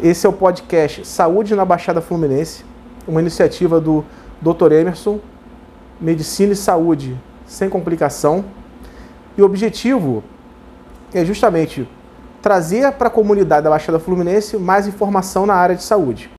Esse é o podcast Saúde na Baixada Fluminense, uma iniciativa do Dr. Emerson, Medicina e Saúde sem complicação. E o objetivo é justamente trazer para a comunidade da Baixada Fluminense mais informação na área de saúde.